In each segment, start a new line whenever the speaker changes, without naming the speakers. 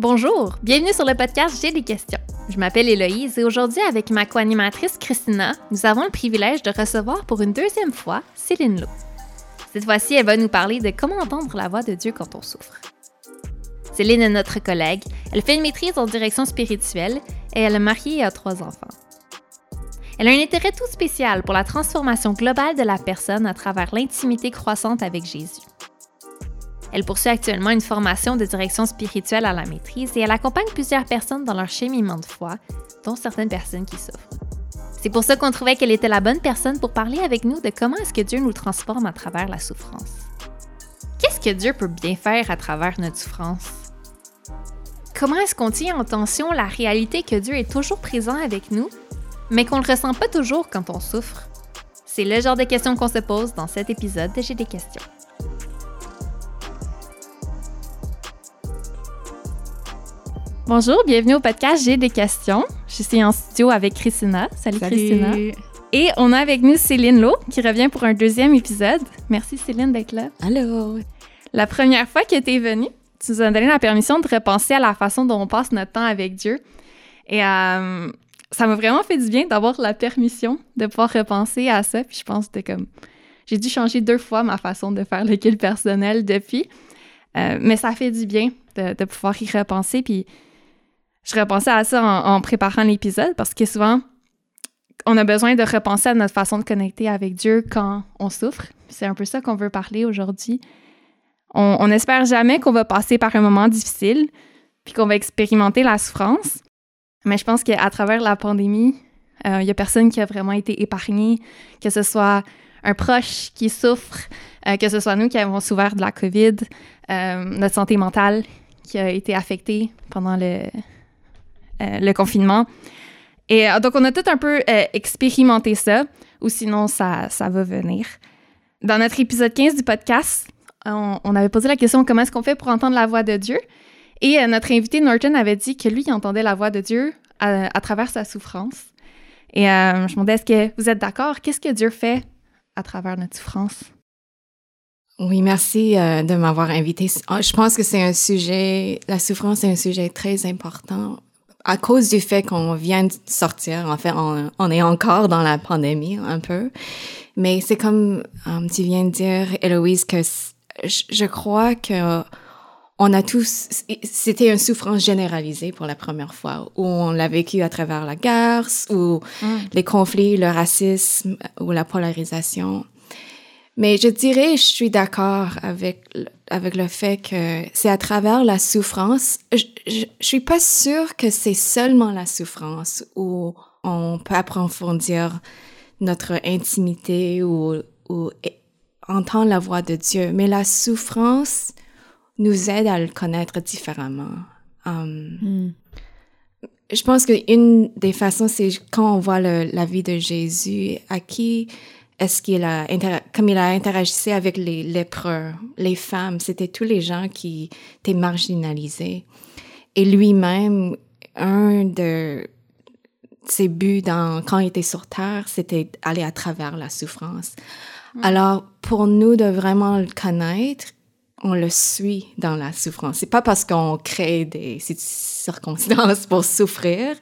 Bonjour, bienvenue sur le podcast J'ai des questions. Je m'appelle Héloïse et aujourd'hui, avec ma co-animatrice Christina, nous avons le privilège de recevoir pour une deuxième fois Céline Lowe. Cette fois-ci, elle va nous parler de comment entendre la voix de Dieu quand on souffre. Céline est notre collègue, elle fait une maîtrise en direction spirituelle et elle est mariée et a trois enfants. Elle a un intérêt tout spécial pour la transformation globale de la personne à travers l'intimité croissante avec Jésus. Elle poursuit actuellement une formation de direction spirituelle à la maîtrise et elle accompagne plusieurs personnes dans leur cheminement de foi, dont certaines personnes qui souffrent. C'est pour ça qu'on trouvait qu'elle était la bonne personne pour parler avec nous de comment est-ce que Dieu nous transforme à travers la souffrance. Qu'est-ce que Dieu peut bien faire à travers notre souffrance? Comment est-ce qu'on tient en tension la réalité que Dieu est toujours présent avec nous mais qu'on ne le ressent pas toujours quand on souffre? C'est le genre de questions qu'on se pose dans cet épisode de J'ai des questions. Bonjour, bienvenue au podcast J'ai des questions. Je suis en studio avec Christina. Salut, Christina. Et on a avec nous Céline Lowe qui revient pour un deuxième épisode. Merci Céline d'être là.
Allô.
La première fois que tu es venue, tu nous as donné la permission de repenser à la façon dont on passe notre temps avec Dieu. Et euh, ça m'a vraiment fait du bien d'avoir la permission de pouvoir repenser à ça. Puis je pense que comme j'ai dû changer deux fois ma façon de faire le kill personnel depuis. Euh, mais ça fait du bien de, pouvoir y repenser. Puis je repensais à ça en, préparant l'épisode parce que souvent, on a besoin de repenser à notre façon de connecter avec Dieu quand on souffre. C'est un peu ça qu'on veut parler aujourd'hui. On, n'espère jamais qu'on va passer par un moment difficile puis qu'on va expérimenter la souffrance. Mais je pense qu'à travers la pandémie, il euh, n'y a personne qui a vraiment été épargné, que ce soit un proche qui souffre, euh, que ce soit nous qui avons souffert de la COVID, euh, notre santé mentale qui a été affectée pendant le, le confinement. Et donc, on a tout un peu expérimenté ça, ou sinon, ça, ça va venir. Dans notre épisode 15 du podcast, on, avait posé la question comment est-ce qu'on fait pour entendre la voix de Dieu? Et euh, notre invité Norton avait dit que lui, il entendait la voix de Dieu à, travers sa souffrance. Et euh, je me demandais, est-ce que vous êtes d'accord? Qu'est-ce que Dieu fait à travers notre souffrance?
Oui, merci euh, de m'avoir invité. Ah, je pense que c'est un sujet, la souffrance est un sujet très important à cause du fait qu'on vient de sortir. En fait, on, est encore dans la pandémie un peu. Mais c'est comme tu viens de dire, Héloïse, que je crois que on a tous, c'était une souffrance généralisée pour la première fois, où on l'a vécu à travers la guerre, ou mm. les conflits, le racisme, ou la polarisation. Mais je dirais, je suis d'accord avec, avec le fait que c'est à travers la souffrance. Je, je, suis pas sûre que c'est seulement la souffrance où on peut approfondir notre intimité ou, ou entendre la voix de Dieu. Mais la souffrance, nous aide à le connaître différemment. Um, hmm. Je pense qu'une des façons, c'est quand on voit la vie de Jésus, à qui est-ce qu'il a, comme il a interagi avec les lépreux, les femmes, c'était tous les gens qui étaient marginalisés. Et lui-même, un de ses buts dans, quand il était sur terre, c'était aller à travers la souffrance. Hmm. Alors, pour nous de vraiment le connaître, on le suit dans la souffrance. C'est pas parce qu'on crée des circonstances pour souffrir,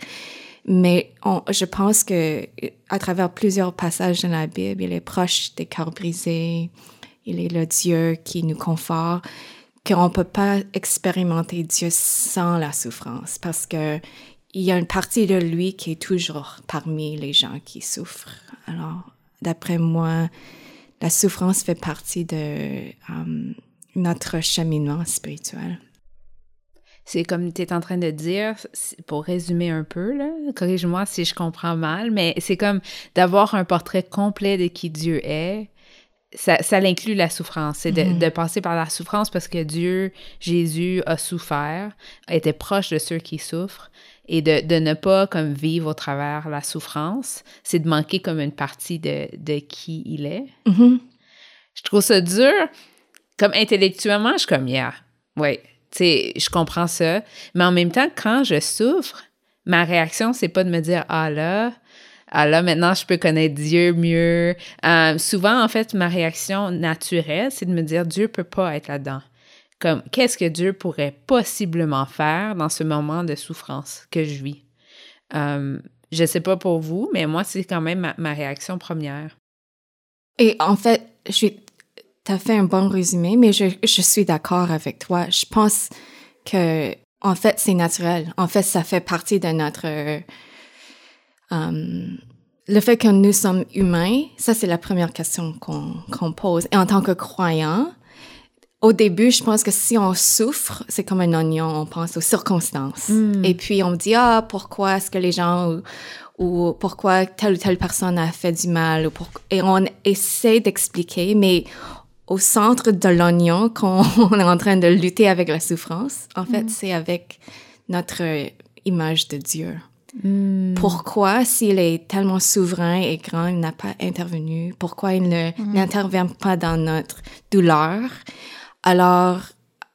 mais je pense que à travers plusieurs passages dans la Bible, il est proche des cœurs brisés, il est le Dieu qui nous conforte, qu'on peut pas expérimenter Dieu sans la souffrance, parce que il y a une partie de lui qui est toujours parmi les gens qui souffrent. Alors, d'après moi, la souffrance fait partie de um, notre cheminement spirituel.
C'est comme tu es en train de dire, pour résumer un peu, corrige-moi si je comprends mal, mais c'est comme d'avoir un portrait complet de qui Dieu est. Ça, ça inclut la souffrance, c'est de, mm-hmm. de, passer par la souffrance parce que Dieu, Jésus, a souffert, était proche de ceux qui souffrent, et de, de ne pas comme vivre au travers la souffrance, c'est de manquer comme une partie de, de qui il est. Mm-hmm. Je trouve ça dur comme intellectuellement, je suis comme, yeah, oui, sais, je comprends ça. Mais en même temps, quand je souffre, ma réaction, c'est pas de me dire, ah là, ah là, maintenant, je peux connaître Dieu mieux. Euh, souvent, en fait, ma réaction naturelle, c'est de me dire, Dieu peut pas être là-dedans. comme qu'est-ce que Dieu pourrait possiblement faire dans ce moment de souffrance que je vis? Euh, je sais pas pour vous, mais moi, c'est quand même ma, réaction première.
Et en fait, tu as fait un bon résumé, mais je, je suis d'accord avec toi. Je pense que, en fait, c'est naturel. En fait, ça fait partie de notre... Euh, le fait que nous sommes humains, ça, c'est la première question qu'on pose. Et en tant que croyant, au début, je pense que si on souffre, c'est comme un oignon, on pense aux circonstances. Hmm. Et puis on dit, ah, pourquoi est-ce que les gens, ou, pourquoi telle ou telle personne a fait du mal, ou pour, et on essaie d'expliquer, mais au centre de l'oignon, quand on est en train de lutter avec la souffrance, en fait, hmm. c'est avec notre image de Dieu. Hmm. Pourquoi, s'il est tellement souverain et grand, il n'a pas intervenu? Pourquoi il n'intervient pas dans notre douleur? Alors,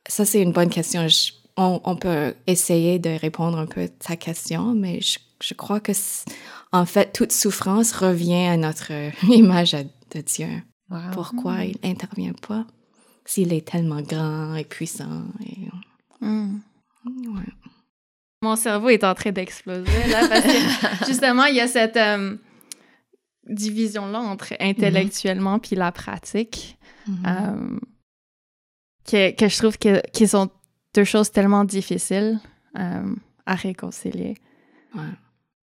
ça, c'est une bonne question. on, peut essayer de répondre un peu à ta question, mais je, crois que, en fait, toute souffrance revient à notre image de Dieu. Pourquoi il n'intervient pas s'il est tellement grand et puissant? Et... Hmm.
Mon cerveau est en train d'exploser, là, parce que justement, il y a cette euh, division-là entre intellectuellement puis la pratique. Mm-hmm. Euh, que, que je trouve que, qu'ils sont deux choses tellement difficiles euh, à réconcilier. Ouais.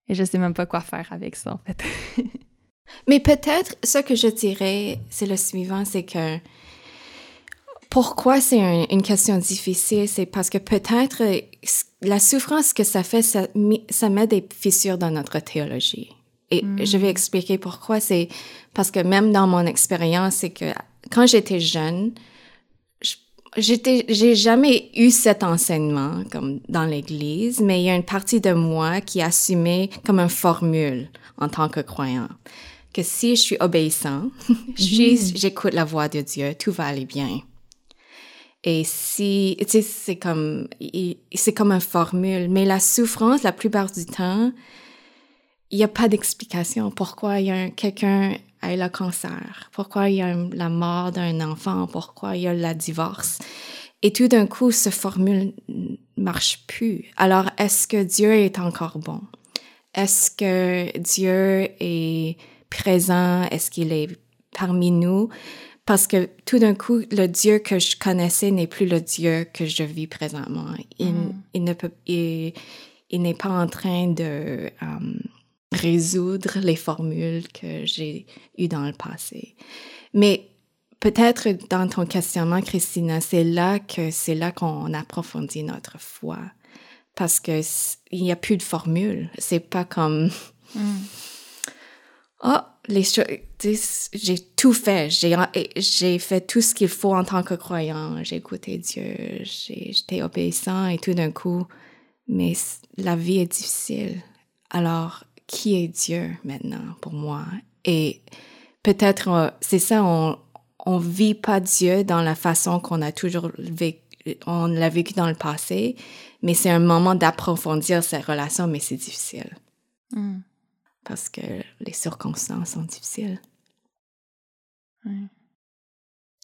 Et je sais même pas quoi faire avec ça, en fait.
Mais peut-être ce que je dirais, c'est le suivant, c'est que pourquoi c'est une question difficile, c'est parce que peut-être la souffrance que ça fait, ça, ça met des fissures dans notre théologie. Et mm. je vais expliquer pourquoi. C'est parce que même dans mon expérience, c'est que quand j'étais jeune, j'étais, j'ai jamais eu cet enseignement comme dans l'Église, mais il y a une partie de moi qui assumait comme une formule en tant que croyant que si je suis obéissant, mm-hmm. j'écoute la voix de Dieu, tout va aller bien. Et si, tu sais, c'est comme, c'est comme une formule, mais la souffrance, la plupart du temps, il n'y a pas d'explication pourquoi il y a quelqu'un a eu le cancer, pourquoi il y a la mort d'un enfant, pourquoi il y a le divorce. Et tout d'un coup, ce formule marche plus. Alors, est-ce que Dieu est encore bon? Est-ce que Dieu est présent? Est-ce qu'il est parmi nous? Parce que tout d'un coup, le Dieu que je connaissais n'est plus le Dieu que je vis présentement. Il, mm. il ne peut, il, n'est pas en train de, um, résoudre les formules que j'ai eues dans le passé. Mais peut-être dans ton questionnement, Christina, c'est là que c'est là qu'on approfondit notre foi. Parce que il n'y a plus de formule. C'est pas comme mm. Oh les j'ai tout fait. J'ai fait tout ce qu'il faut en tant que croyant. J'ai écouté Dieu. J'étais obéissant et tout d'un coup, mais la vie est difficile. Alors qui est Dieu maintenant pour moi? Et peut-être, euh, c'est ça, on, on vit pas Dieu dans la façon qu'on a toujours vécu, on l'a vécu dans le passé, mais c'est un moment d'approfondir ces relations, mais c'est difficile. Hmm. Parce que les circonstances sont difficiles.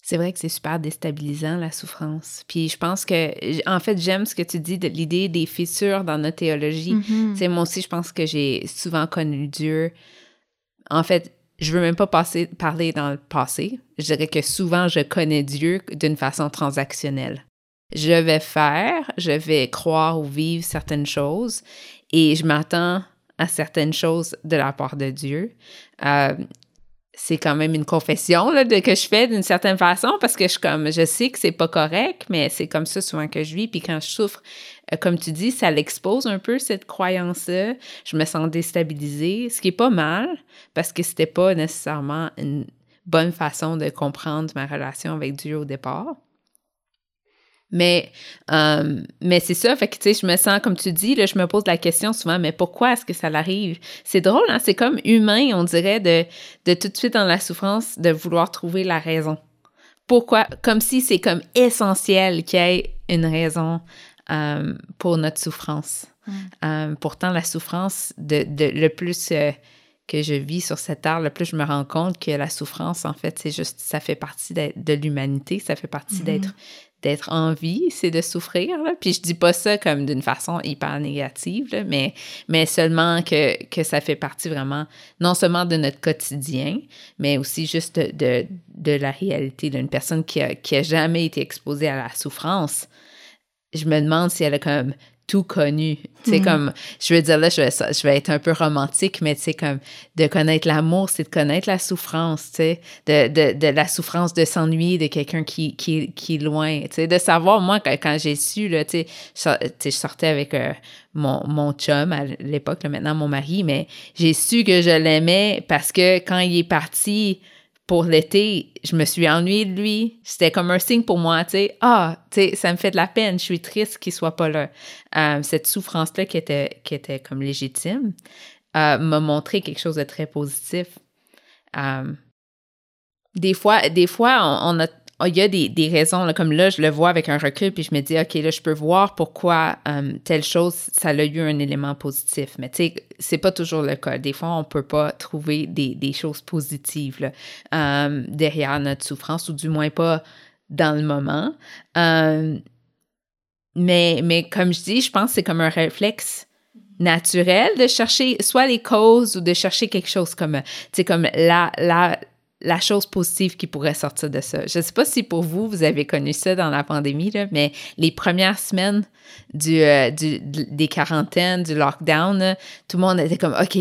C'est vrai que c'est super déstabilisant, la souffrance. Puis je pense que, en fait, j'aime ce que tu dis de l'idée des fissures dans notre théologie. Mm-hmm. C'est moi aussi, je pense que j'ai souvent connu Dieu. En fait, je veux même pas passer, parler dans le passé. Je dirais que souvent, je connais Dieu d'une façon transactionnelle. Je vais faire, je vais croire ou vivre certaines choses et je m'attends à certaines choses de la part de Dieu. Euh, c'est quand même une confession que je fais d'une certaine façon parce que je, comme, je sais que c'est pas correct, mais c'est comme ça souvent que je vis. Puis quand je souffre, euh, comme tu dis, ça l'expose un peu cette croyance-là. Je me sens déstabilisée, ce qui est pas mal parce que c'était pas nécessairement une bonne façon de comprendre ma relation avec Dieu au départ. Mais, euh, mais c'est ça, fait que, tu sais, je me sens, comme tu dis, là, je me pose la question souvent, mais pourquoi est-ce que ça l'arrive? C'est drôle, hein? C'est comme humain, on dirait, de, de tout de suite dans la souffrance, de vouloir trouver la raison. Pourquoi? Comme si c'est comme essentiel qu'il y ait une raison euh, pour notre souffrance. Mm. Euh, pourtant, la souffrance, de, de le plus que je vis sur cette terre, le plus je me rends compte que la souffrance, en fait, c'est juste, ça fait partie de, l'humanité, ça fait partie mm-hmm. d'être d'être en vie, c'est de souffrir. Puis je dis pas ça comme d'une façon hyper négative, mais, mais seulement que, que ça fait partie vraiment non seulement de notre quotidien, mais aussi juste de, de la réalité d'une personne qui a jamais été exposée à la souffrance. Je me demande si elle a comme tout connu. Tu sais, mm. comme, je veux dire, là, je vais, je vais être un peu romantique, mais tu sais, comme, de connaître l'amour, c'est de connaître la souffrance, tu sais, de, de, de la souffrance de s'ennuyer de quelqu'un qui, qui, qui est loin, tu sais, de savoir, moi, quand, quand j'ai su, là, tu sais, je sortais avec euh, mon, mon chum à l'époque, maintenant mon mari, mais j'ai su que je l'aimais parce que quand il est parti, pour l'été, je me suis ennuyée de lui. C'était comme un signe pour moi, tu sais. Ah, tu sais, ça me fait de la peine. Je suis triste qu'il soit pas là. Euh, cette souffrance-là qui était, qui était comme légitime euh, m'a montré quelque chose de très positif. Euh, des fois, des fois, on, a il y a des, des raisons, là, comme là, je le vois avec un recul, puis je me dis, OK, là, je peux voir pourquoi euh, telle chose, ça a eu un élément positif. Mais tu sais, c'est pas toujours le cas. Des fois, on peut pas trouver des, des choses positives euh, derrière notre souffrance, ou du moins pas dans le moment. Euh, mais, mais comme je dis, je pense que c'est comme un réflexe naturel de chercher soit les causes ou de chercher quelque chose comme, comme la, la, la chose positive qui pourrait sortir de ça. Je ne sais pas si pour vous, vous avez connu ça dans la pandémie, là, mais les premières semaines du, euh, du, des quarantaines, du lockdown, tout le monde était comme, OK,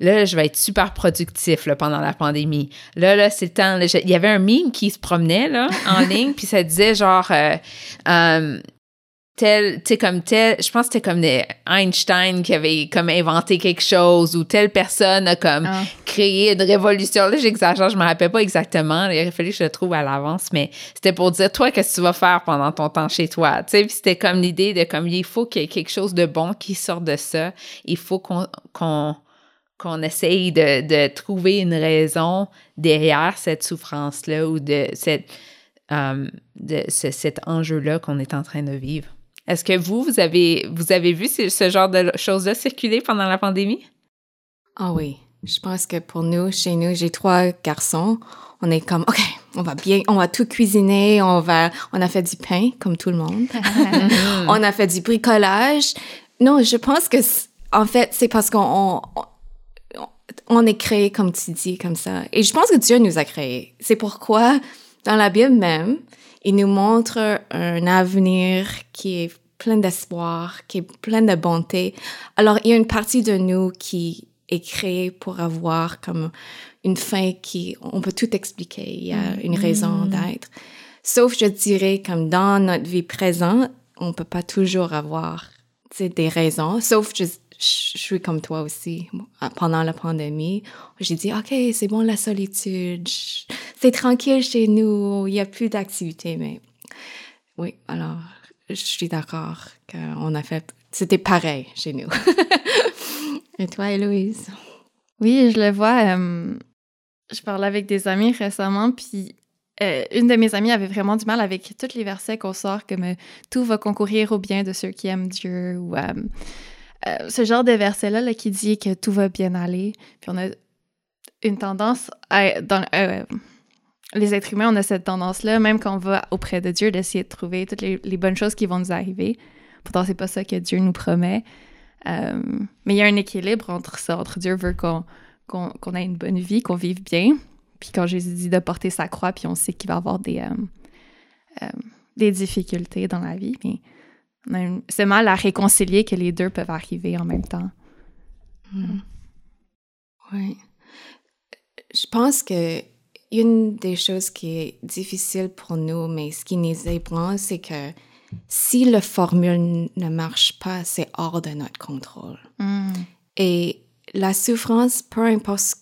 là, je vais être super productif là, pendant la pandémie. Là, là, c'est le temps. il y avait un meme qui se promenait là, en ligne, puis ça disait genre, euh, euh, tel, tu sais, comme tel, je pense que c'était comme des Einstein qui avait comme inventé quelque chose ou telle personne a comme ah. créé une révolution. Là, j'exagère, je me rappelle pas exactement. Il aurait fallu que je le trouve à l'avance, mais c'était pour dire, toi, qu'est-ce que tu vas faire pendant ton temps chez toi? Tu sais, puis c'était comme l'idée de comme, il faut qu'il y ait quelque chose de bon qui sorte de ça. Il faut qu'on, qu'on, qu'on essaye de, de trouver une raison derrière cette souffrance-là ou de cette, euh, de cet enjeu-là qu'on est en train de vivre. Est-ce que vous, vous avez, vous avez vu ce, genre de choses-là circuler pendant la pandémie?
Ah oui. Je pense que pour nous, chez nous, j'ai trois garçons. On est comme, OK, on va bien, on va tout cuisiner, on va, on a fait du pain, comme tout le monde. on a fait du bricolage. Non, je pense que, en fait, c'est parce qu'on, on, est créé, comme tu dis, comme ça. Et je pense que Dieu nous a créés. C'est pourquoi, dans la Bible même, il nous montre un avenir qui est plein d'espoir, qui est plein de bonté. Alors, il y a une partie de nous qui est créée pour avoir comme une fin qui, on peut tout expliquer. Il y a une raison mm. d'être. Sauf, je dirais, comme dans notre vie présente, on peut pas toujours avoir des raisons. Sauf, je, je suis comme toi aussi. Pendant la pandémie, j'ai dit, OK, c'est bon la solitude. C'est tranquille chez nous. Il n'y a plus d'activité. Mais oui, alors, je suis d'accord qu'on a fait. C'était pareil chez nous. Et toi, Héloïse?
Oui, je le vois. Euh, je parlais avec des amis récemment, puis euh, une de mes amies avait vraiment du mal avec tous les versets qu'on sort, comme euh, tout va concourir au bien de ceux qui aiment Dieu, ou ce genre de verset-là qui dit que tout va bien aller. Puis on a une tendance à, les êtres humains, on a cette tendance-là, même quand on va auprès de Dieu, d'essayer de trouver toutes les, bonnes choses qui vont nous arriver. Pourtant, c'est pas ça que Dieu nous promet. Euh, mais il y a un équilibre entre ça, entre Dieu veut qu'on ait une bonne vie, qu'on vive bien. Puis quand Jésus dit de porter sa croix, puis on sait qu'il va avoir des, des difficultés dans la vie, mais c'est mal à réconcilier que les deux peuvent arriver en même temps.
Hmm. Oui. Je pense que une des choses qui est difficile pour nous, mais ce qui nous ébranle, c'est que si la formule ne marche pas, c'est hors de notre contrôle. Hmm. Et la souffrance, peu importe,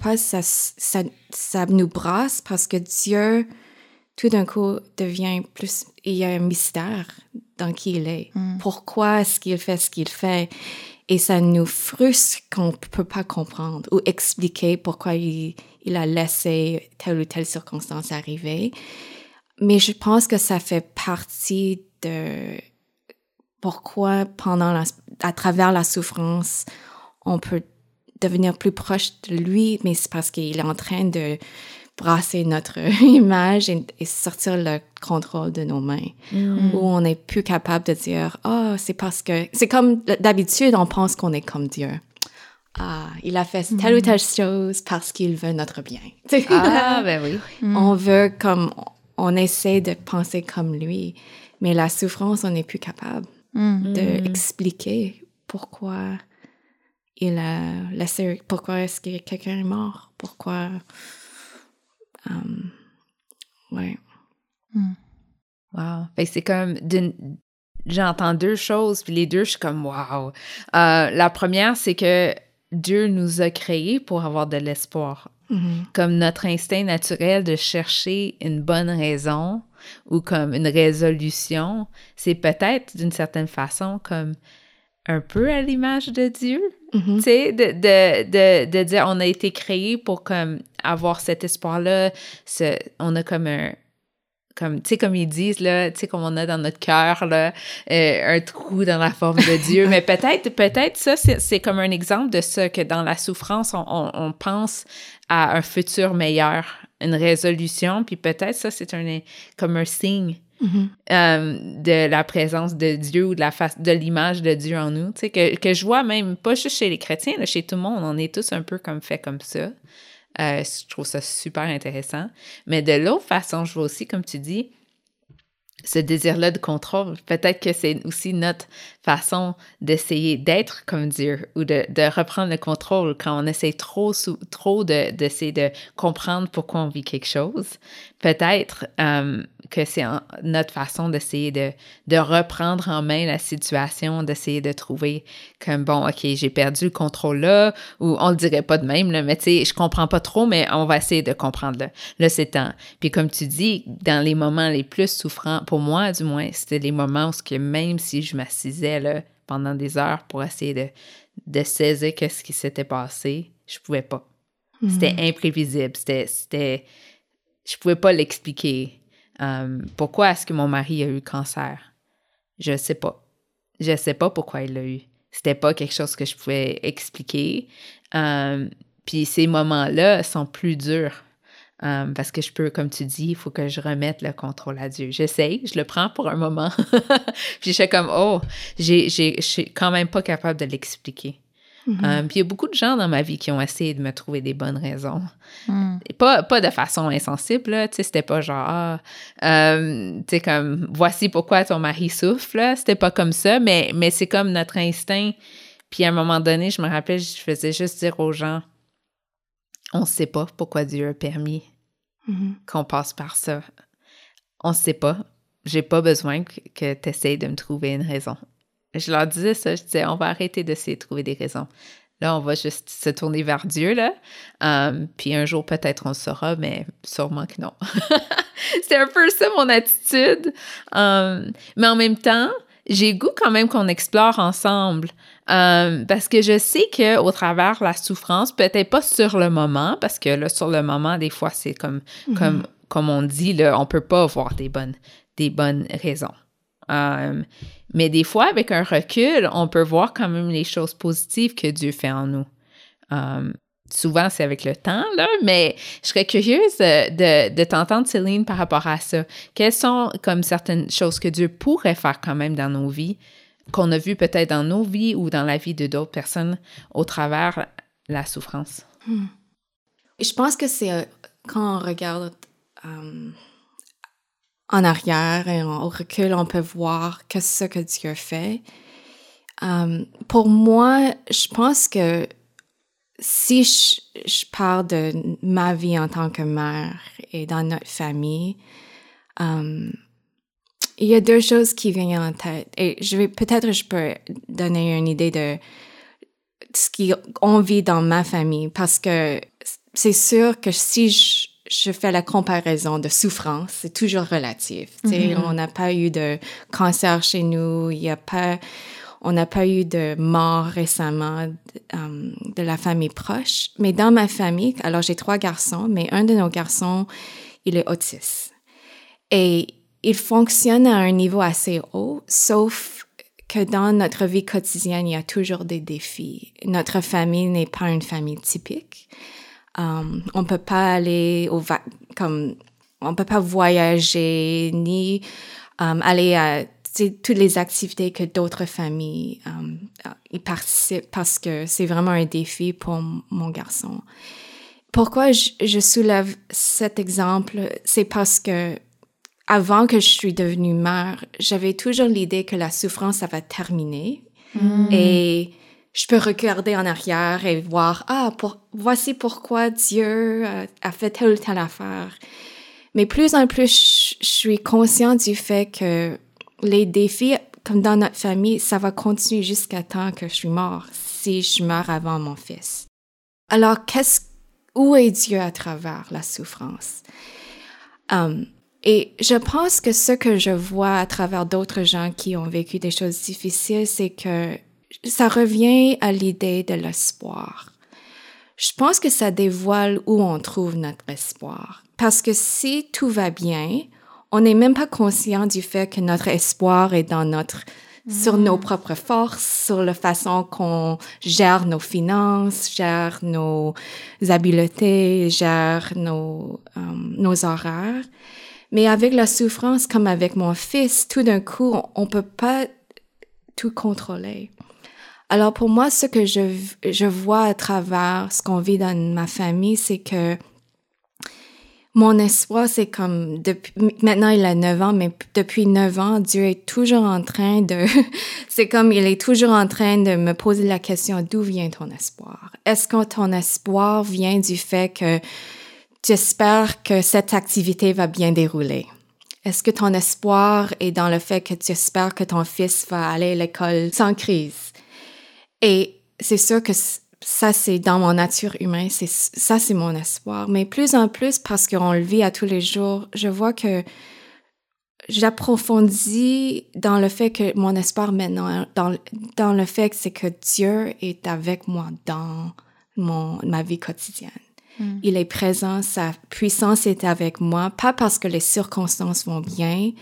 pas, ça, ça, ça nous brasse parce que Dieu tout d'un coup devient plus il y a un mystère dans qui il est. Mm. Pourquoi est-ce qu'il fait ce qu'il fait? Et ça nous frustre qu'on ne peut pas comprendre ou expliquer pourquoi il, a laissé telle ou telle circonstance arriver. Mais je pense que ça fait partie de pourquoi pendant à travers la souffrance, on peut devenir plus proche de lui, mais c'est parce qu'il est en train de brasser notre image et, sortir le contrôle de nos mains.
Mm.
Où on n'est plus capable de dire, oh, c'est parce que... C'est comme d'habitude, on pense qu'on est comme Dieu. Ah, il a fait telle ou telle chose parce qu'il veut notre bien.
Ah, ben oui.
On veut comme... On essaie de penser comme lui. Mais la souffrance, on n'est plus capable
Mm.
d'expliquer pourquoi il a laissé, pourquoi est-ce que quelqu'un est mort, pourquoi. Um, ouais.
Wow. Fait que c'est comme. J'entends deux choses, puis les deux, je suis comme wow. Euh, la première, c'est que Dieu nous a créés pour avoir de l'espoir.
Mhm.
Comme notre instinct naturel de chercher une bonne raison ou comme une résolution, c'est peut-être d'une certaine façon comme un peu à l'image de Dieu.
Mhm.
Tu sais, de, de, de, de dire on a été créé pour comme avoir cet espoir-là. ce- On a comme un. Comme, tu sais, comme ils disent, là, tu sais, comme on a dans notre cœur, là, euh, un trou dans la forme de Dieu. Mais peut-être, peut-être ça, c'est comme un exemple de ça, que dans la souffrance, on, on, on pense à un futur meilleur, une résolution, puis peut-être ça, c'est un, comme un signe
Mhm.
euh, de la présence de Dieu ou de la face de l'image de Dieu en nous. Tu sais, que, que je vois même, pas juste chez les chrétiens, là, chez tout le monde, on est tous un peu comme fait comme ça. Euh, je trouve ça super intéressant. Mais de l'autre façon, je vois aussi, comme tu dis, ce désir-là de contrôle. Peut-être que c'est aussi notre façon d'essayer d'être comme Dieu ou de, reprendre le contrôle quand on essaie trop, d'essayer de, comprendre pourquoi on vit quelque chose. Peut-être euh, que c'est notre façon d'essayer de, reprendre en main la situation, d'essayer de trouver comme, bon, OK, j'ai perdu le contrôle là, ou on le dirait pas de même, mais tu sais, je comprends pas trop, mais on va essayer de comprendre là. Là, c'est temps. Puis comme tu dis, dans les moments les plus souffrants, pour moi du moins, c'était les moments où ce que même si je m'assisais là, pendant des heures pour essayer de, de saisir qu'est-ce qui s'était passé, je pouvais pas. C'était imprévisible. C'était, c'était, je pouvais pas l'expliquer. Euh, pourquoi est-ce que mon mari a eu cancer? Je sais pas. Je sais pas pourquoi il l'a eu. C'était pas quelque chose que je pouvais expliquer. Euh, puis ces moments-là sont plus durs. Euh, parce que je peux, comme tu dis, il faut que je remette le contrôle à Dieu. J'essaye, je le prends pour un moment. puis je suis comme, oh, je suis quand même pas capable de l'expliquer. Euh, puis il y a beaucoup de gens dans ma vie qui ont essayé de me trouver des bonnes raisons.
Mm.
Pas, pas de façon insensible, là. Tu sais, c'était pas genre, ah, euh, tu sais, comme, voici pourquoi ton mari souffle, là. C'était pas comme ça, mais, mais c'est comme notre instinct. Puis à un moment donné, je me rappelle, je faisais juste dire aux gens, on sait pas pourquoi Dieu a permis
Mhm.
qu'on passe par ça. On sait pas. J'ai pas besoin que, tu essayes de me trouver une raison. Je leur disais ça, je disais, on va arrêter d'essayer de trouver des raisons. Là, on va juste se tourner vers Dieu, là. Euh, puis un jour, peut-être, on le saura, mais sûrement que non. C'était un peu ça, mon attitude. Euh, mais en même temps, j'ai goût quand même qu'on explore ensemble. Euh, parce que je sais qu'au travers la souffrance, peut-être pas sur le moment, parce que là, sur le moment, des fois, c'est comme, comme, comme on dit, là, on peut pas avoir des bonnes, des bonnes raisons. Euh, mais des fois, avec un recul, on peut voir quand même les choses positives que Dieu fait en nous. Euh, souvent, c'est avec le temps, là, mais je serais curieuse de, de, de t'entendre, Céline, par rapport à ça. Quelles sont comme certaines choses que Dieu pourrait faire quand même dans nos vies, qu'on a vu peut-être dans nos vies ou dans la vie de d'autres personnes au travers la souffrance?
Je pense que c'est euh, quand on regarde euh, en arrière et on- recul, on peut voir que ce que Dieu fait. Euh, pour moi, je pense que si je, parle de ma vie en tant que mère et dans notre famille, il y a deux choses qui viennent en tête. Et je vais peut-être je peux donner une idée de ce qu'on vit dans ma famille parce que c'est sûr que si je, je fais la comparaison de souffrance, c'est toujours relatif. tu sais. On n'a pas eu de cancer chez nous, il y a pas, on n'a pas eu de mort récemment euh, de la famille proche. Mais dans ma famille, alors j'ai trois garçons, mais un de nos garçons, il est autiste. Et il fonctionne à un niveau assez haut, sauf que dans notre vie quotidienne, il y a toujours des défis. Notre famille n'est pas une famille typique. Um, on peut pas aller au va comme on peut pas voyager ni um, aller à toutes les activités que d'autres familles um, y participent parce que c'est vraiment un défi pour mon garçon. Pourquoi je, je soulève cet exemple, c'est parce que avant que je suis devenue mère, j'avais toujours l'idée que la souffrance, ça va terminer. Mm. Et je peux regarder en arrière et voir, ah, pour, voici pourquoi Dieu a, fait telle ou telle affaire. Mais plus en plus, je, suis consciente du fait que les défis, comme dans notre famille, ça va continuer jusqu'à temps que je suis mort, si je meurs avant mon fils. Alors, qu'est-ce, où est Dieu à travers la souffrance? Um, et je pense que ce que je vois à travers d'autres gens qui ont vécu des choses difficiles, c'est que ça revient à l'idée de l'espoir. Je pense que ça dévoile où on trouve notre espoir. Parce que si tout va bien, on n'est même pas conscient du fait que notre espoir est dans notre sur nos mm. propres forces, sur la façon qu'on gère nos finances, gère nos habiletés, gère nos, euh, nos horaires. Mais avec la souffrance, comme avec mon fils, tout d'un coup, on ne peut pas tout contrôler. Alors pour moi, ce que je, je vois à travers ce qu'on vit dans ma famille, c'est que mon espoir, c'est comme, depuis, maintenant il a 9 ans, mais depuis 9 ans, Dieu est toujours en train de, c'est comme il est toujours en train de me poser la question, d'où vient ton espoir? Est-ce que ton espoir vient du fait que J'espère que cette activité va bien dérouler. Est-ce que ton espoir est dans le fait que tu espères que ton fils va aller à l'école sans crise? Et c'est sûr que ça, c'est dans mon nature humaine, c'est ça, c'est mon espoir. Mais plus en plus, parce qu'on le vit à tous les jours, je vois que j'approfondis dans le fait que mon espoir maintenant, dans, dans le fait que c'est que Dieu est avec moi dans mon, ma vie quotidienne. Mm. Il est présent, sa puissance est avec moi, pas parce que les circonstances vont bien,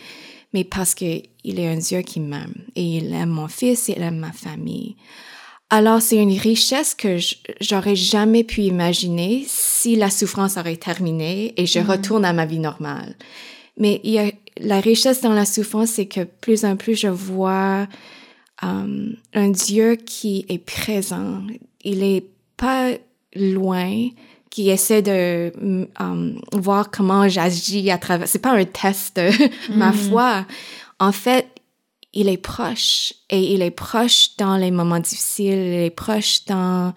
mais parce qu'il est un Dieu qui m'aime et il aime mon fils, il aime ma famille. Alors c'est une richesse que j'aurais jamais pu imaginer si la souffrance aurait terminé et je mm. retourne à ma vie normale. Mais il y a, la richesse dans la souffrance, c'est que plus en plus je vois euh, un Dieu qui est présent. Il est pas loin, qui essaie de um, voir comment j'agis à travers. C'est pas un test de ma mm. foi. En fait, il est proche et il est proche dans les moments difficiles, il est proche dans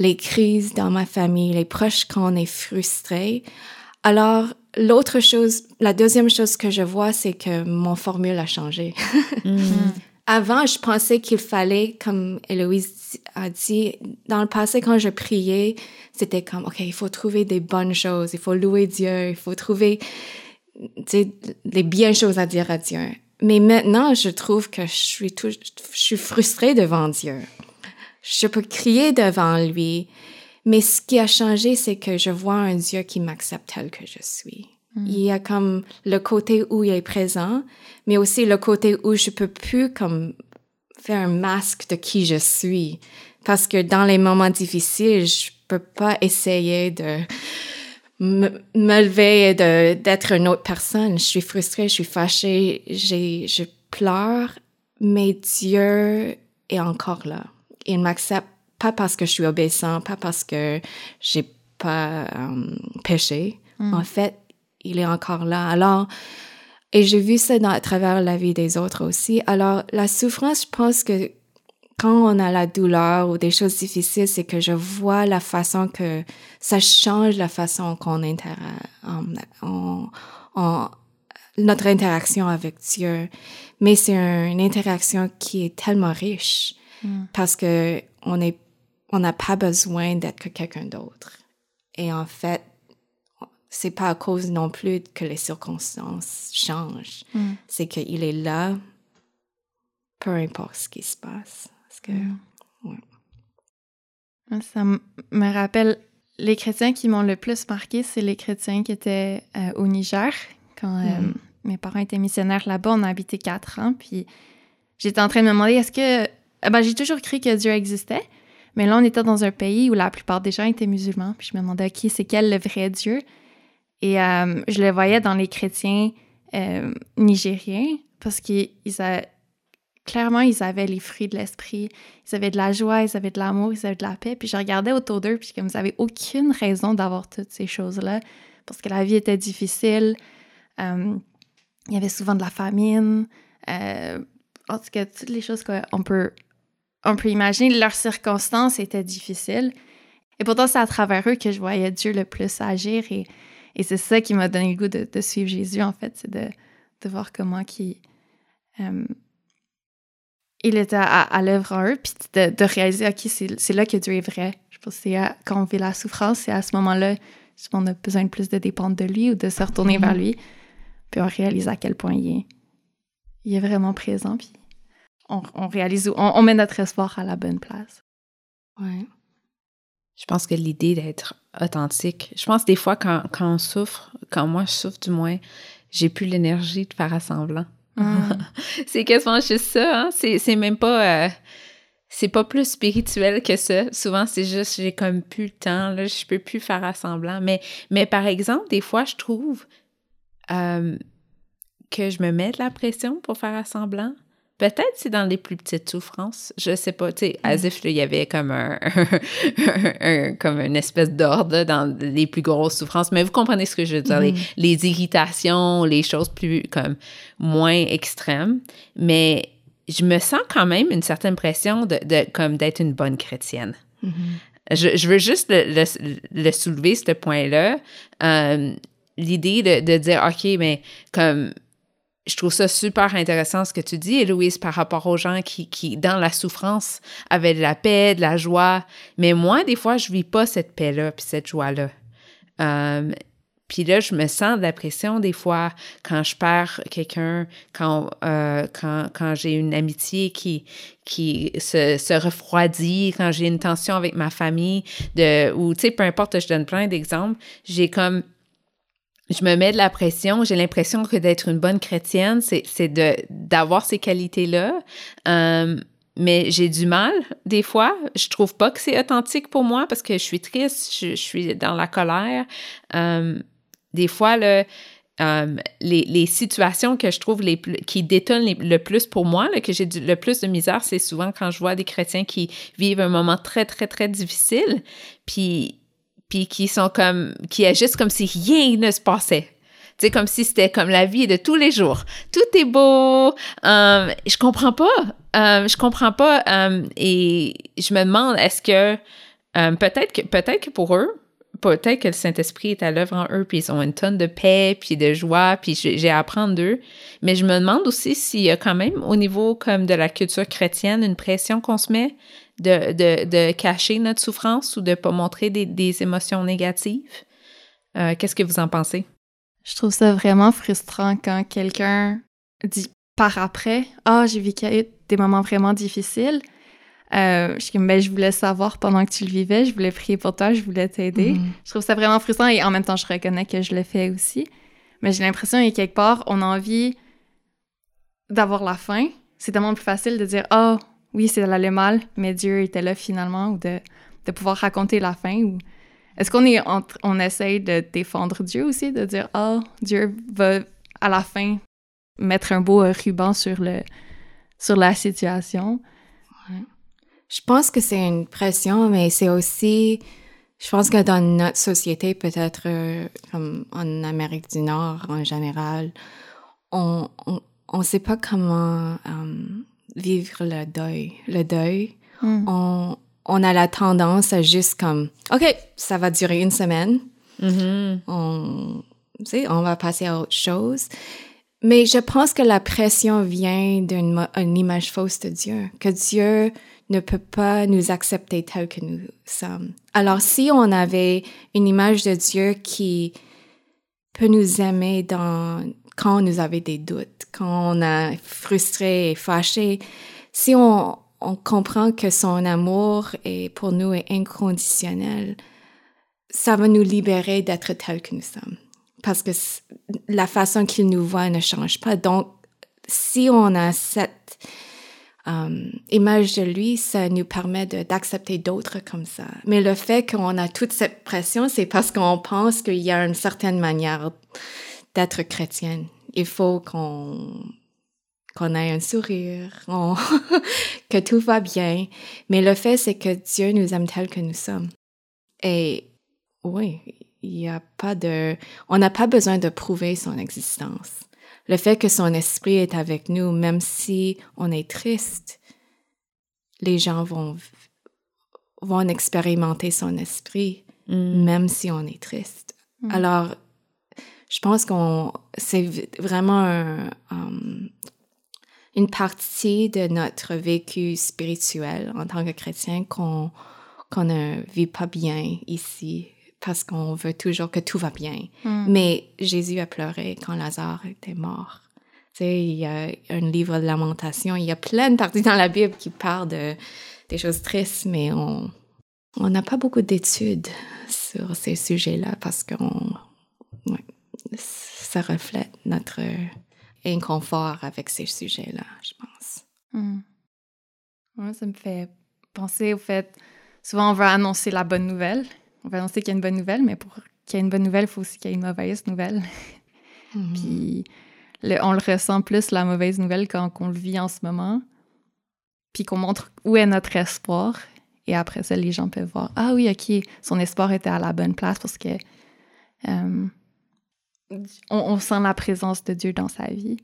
les crises dans ma famille, il est proche quand on est frustré. Alors, l'autre chose, la deuxième chose que je vois, c'est que mon formule a changé. Mm. Avant, je pensais qu'il fallait, comme Héloïse a dit, dans le passé, quand je priais, c'était comme, OK, il faut trouver des bonnes choses, il faut louer Dieu, il faut trouver des bien choses à dire à Dieu. Mais maintenant, je trouve que je suis, tout, je suis frustrée devant Dieu. Je peux crier devant lui, mais ce qui a changé, c'est que je vois un Dieu qui m'accepte tel que je suis. Mm. Il y a comme le côté où il est présent, mais aussi le côté où je peux plus comme faire un masque de qui je suis. Parce que dans les moments difficiles, je peux pas essayer de me, lever et d'être une autre personne. Je suis frustrée, je suis fâchée, j'ai, je pleure, mais Dieu est encore là. Il m'accepte pas parce que je suis obéissant, pas parce que j'ai pas euh, péché. Mm. En fait, il est encore là. Alors, et j'ai vu ça dans, à travers la vie des autres aussi. Alors, la souffrance, je pense que quand on a la douleur ou des choses difficiles, c'est que je vois la façon que ça change la façon qu'on interagit, notre interaction avec Dieu. Mais c'est une interaction qui est tellement riche mm. parce que on est, on n'a pas besoin d'être que quelqu'un d'autre. Et en fait, c'est pas à cause non plus que les circonstances changent. Mm. C'est qu'il est là, peu importe ce qui se passe. Parce que,
mm. Ça me rappelle, les chrétiens qui m'ont le plus marqué, c'est les chrétiens qui étaient euh, au Niger. Quand euh, mm. mes parents étaient missionnaires là-bas, on a habité quatre ans. Puis j'étais en train de me demander, est-ce que... Ben, j'ai toujours cru que Dieu existait, Mais là, on était dans un pays où la plupart des gens étaient musulmans. Puis je me demandais, OK, c'est quel le vrai Dieu? Et euh, je le voyais dans les chrétiens euh, nigériens parce qu'ils clairement, ils avaient les fruits de l'esprit. Ils avaient de la joie, ils avaient de l'amour, ils avaient de la paix. Puis je regardais autour d'eux, puis comme ils n'avaient aucune raison d'avoir toutes ces choses-là parce que la vie était difficile. Euh, il y avait souvent de la famine. en tout cas, toutes les choses qu'on peut on peut imaginer, leurs circonstances étaient difficiles. Et pourtant, c'est à travers eux que je voyais Dieu le plus agir. C'est ça qui m'a donné le goût de, suivre Jésus, en fait, c'est de, voir comment qui euh, il était à, l'œuvre en eux, puis de, réaliser, OK, c'est là que Dieu est vrai. Je pense que c'est quand on vit la souffrance, c'est à ce moment-là qu'on a besoin de plus de dépendre de lui ou de se retourner vers mm-hmm. lui. Puis on réalise à quel point il est, il est vraiment présent. Puis on, réalise, on, on, met notre espoir à la bonne place.
Ouais.
Je pense que l'idée d'être authentique, je pense des fois quand, quand, on souffre, quand moi je souffre du moins, j'ai plus l'énergie de faire assemblant. Ah. c'est quasiment juste ça, hein? C'est même pas... Euh, c'est pas plus spirituel que ça. Souvent, c'est juste, j'ai comme plus le temps, là, je peux plus faire assemblant. Mais, mais par exemple, des fois, je trouve euh, que je me mets de la pression pour faire assemblant. Peut-être c'est dans les plus petites souffrances. Je sais pas. Tu sais, mm. as if il y avait comme un, comme une espèce d'ordre dans les plus grosses souffrances. Mais vous comprenez ce que je veux dire. Les, mm-hmm. les, irritations, les choses plus comme moins extrêmes. Mais je me sens quand même une certaine pression de, de comme d'être une bonne chrétienne.
Mm-hmm.
je, je, veux juste le, le, soulever, ce point-là. Euh, L'idée de, de dire, OK, mais comme je trouve ça super intéressant ce que tu dis, Louise, par rapport aux gens qui, dans la souffrance, avaient de la paix, de la joie. Mais moi, des fois, je vis pas cette paix-là puis cette joie-là. Euh, puis là, je me sens de la pression des fois quand je perds quelqu'un, quand, euh, quand, j'ai une amitié qui, qui se, se refroidit, quand j'ai une tension avec ma famille, de, ou tu sais, peu importe, je donne plein d'exemples, j'ai comme je me mets de la pression. J'ai l'impression que d'être une bonne chrétienne, c'est de d'avoir ces qualités-là. Euh, mais j'ai du mal des fois. Je trouve pas que c'est authentique pour moi parce que je suis triste, je, suis dans la colère. Euh, des fois, le, euh, les, les, situations que je trouve les plus, qui détonnent le plus pour moi, là, que j'ai le plus de misère, c'est souvent quand je vois des chrétiens qui vivent un moment très, très, très difficile. Puis puis qui sont comme, qui agissent comme si rien ne se passait. Sais, comme si c'était comme la vie de tous les jours. Tout est beau. Euh, je comprends pas. Euh, je comprends pas. Euh, et je me demande, est-ce que peut-être que peut-être que pour eux, peut-être que le Saint-Esprit est à l'œuvre en eux, puis ils ont une tonne de paix, puis de joie, puis j'ai à apprendre d'eux. Mais je me demande aussi s'il y a quand même, au niveau comme de la culture chrétienne, une pression qu'on se met de, de, de, cacher notre souffrance ou de ne pas montrer des, des émotions négatives? Euh, qu'est-ce que vous en pensez?
Je trouve ça vraiment frustrant quand quelqu'un dit par après Ah, j'ai vécu des moments vraiment difficiles. Euh, je, ben, je voulais savoir pendant que tu le vivais, je voulais prier pour toi, je voulais t'aider. Mm-hmm. Je trouve ça vraiment frustrant et en même temps, je reconnais que je le fais aussi. Mais j'ai l'impression que quelque part, on a envie d'avoir la fin. C'est tellement plus facile de dire Ah, oh, oui, c'est allait mal, mais Dieu était là finalement, ou de, pouvoir raconter la fin. Est-ce qu'on est, on, essaye de défendre Dieu aussi, de dire, oh, Dieu va à la fin mettre un beau ruban sur, le, sur la situation?
Je pense que c'est une pression, mais c'est aussi, je pense que dans notre société, peut-être euh, comme en Amérique du Nord en général, on ne sait pas comment euh, vivre le deuil. Le deuil, hmm. on, on, a la tendance à juste comme, OK, ça va durer une semaine.
Mm-hmm.
On, on va passer à autre chose. Mais je pense que la pression vient d'une image fausse de Dieu, que Dieu ne peut pas nous accepter tel que nous sommes. Alors si on avait une image de Dieu qui peut nous aimer dans quand nous avait des doutes, quand on a frustré et fâché, si on, comprend que son amour est, pour nous est inconditionnel, ça va nous libérer d'être tels que nous sommes. Parce que la façon qu'il nous voit ne change pas. Donc, si on a cette euh, image de lui, ça nous permet d'accepter d'autres comme ça. Mais le fait qu'on a toute cette pression, c'est parce qu'on pense qu'il y a une certaine manière d'être chrétienne. Il faut qu'on qu'on ait un sourire, que tout va bien. Mais le fait, c'est que Dieu nous aime tel que nous sommes. Et oui, il y a pas de, on n'a pas besoin de prouver son existence le fait que son esprit est avec nous, même si on est triste, les gens vont, vont expérimenter son esprit, mm. même si on est triste. Mm. Alors, je pense qu'on c'est vraiment um, une partie de notre vécu spirituel en tant que chrétien qu'on qu'on ne vit pas bien ici parce qu'on veut toujours que tout va bien. Hmm. Mais Jésus a pleuré quand Lazare était mort. Tu sais, il y a un livre de lamentation, il y a plein de parties dans la Bible qui parlent de, des choses tristes, mais on on n'a pas beaucoup d'études sur ces sujets-là parce que ça reflète notre inconfort avec ces sujets-là, je pense.
Hmm. ça me fait penser au fait, souvent on veut annoncer la bonne nouvelle, on va annoncer qu'il y a une bonne nouvelle, mais pour qu'il y ait une bonne nouvelle, il faut aussi qu'il y ait une mauvaise nouvelle. Mhm. Puis on le ressent plus, la mauvaise nouvelle, quand on le vit en ce moment. Puis qu'on montre où est notre espoir. Et après ça, les gens peuvent voir Ah oui, OK, son espoir était à la bonne place parce que euh, on, sent la présence de Dieu dans sa vie.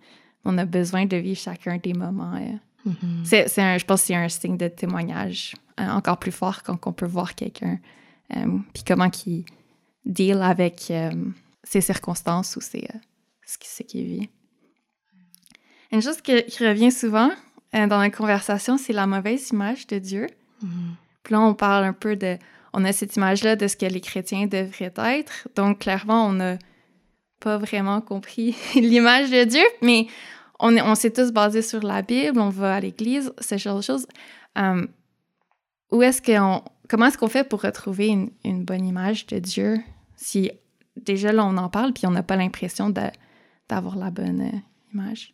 On a besoin de vivre chacun des moments. Euh. Mhm. C'est je pense que c'est un signe de témoignage euh, encore plus fort quand on peut voir quelqu'un euh, puis comment il deal avec euh, ses circonstances ou ses, euh, ce qu'il vit. Une chose qui, revient souvent dans la conversation, c'est la mauvaise image de Dieu. Mm-hmm. Puis là, on parle un peu de... On a cette image-là de ce que les chrétiens devraient être. Donc, clairement, on n'a pas vraiment compris l'image de Dieu, mais on, on s'est tous basés sur la Bible, on va à l'église, ce genre de choses. où est-ce qu'on comment est-ce qu'on fait pour retrouver une, bonne image de Dieu si déjà là on en parle puis on n'a pas l'impression d'avoir la bonne euh, image?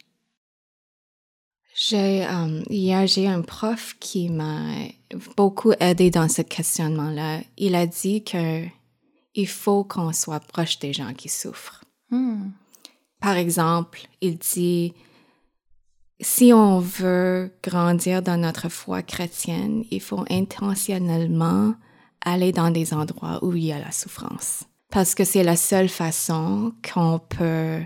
J'ai, hier, j'ai un prof qui m'a beaucoup aidé dans ce questionnement-là. Il a dit que il faut qu'on soit proche des gens qui souffrent. Hmm. Par exemple, il dit si on veut grandir dans notre foi chrétienne, il faut intentionnellement aller dans des endroits où il y a la souffrance. Parce que c'est la seule façon qu'on peut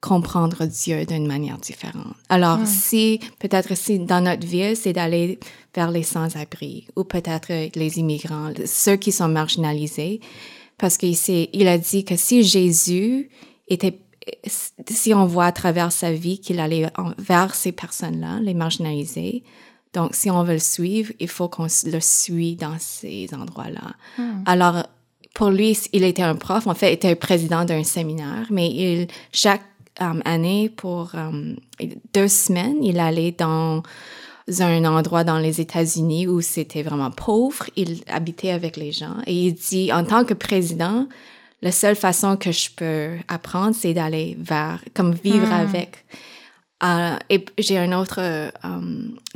comprendre Dieu d'une manière différente. Alors, si, peut-être si dans notre vie, c'est d'aller vers les sans-abri ou peut-être les immigrants, ceux qui sont marginalisés, parce qu'il il a dit que si Jésus était si on voit à travers sa vie qu'il allait vers ces personnes-là, les marginalisées, donc si on veut le suivre, il faut qu'on le suit dans ces endroits-là. Hmm. Alors, pour lui, il était un prof, en fait, il était président d'un séminaire, mais il, chaque euh, année, pour euh, deux semaines, il allait dans un endroit dans les États-Unis où c'était vraiment pauvre. Il habitait avec les gens et il dit, en tant que président, la seule façon que je peux apprendre, c'est d'aller vers, comme vivre hmm. avec. Euh, et j'ai un autre, euh,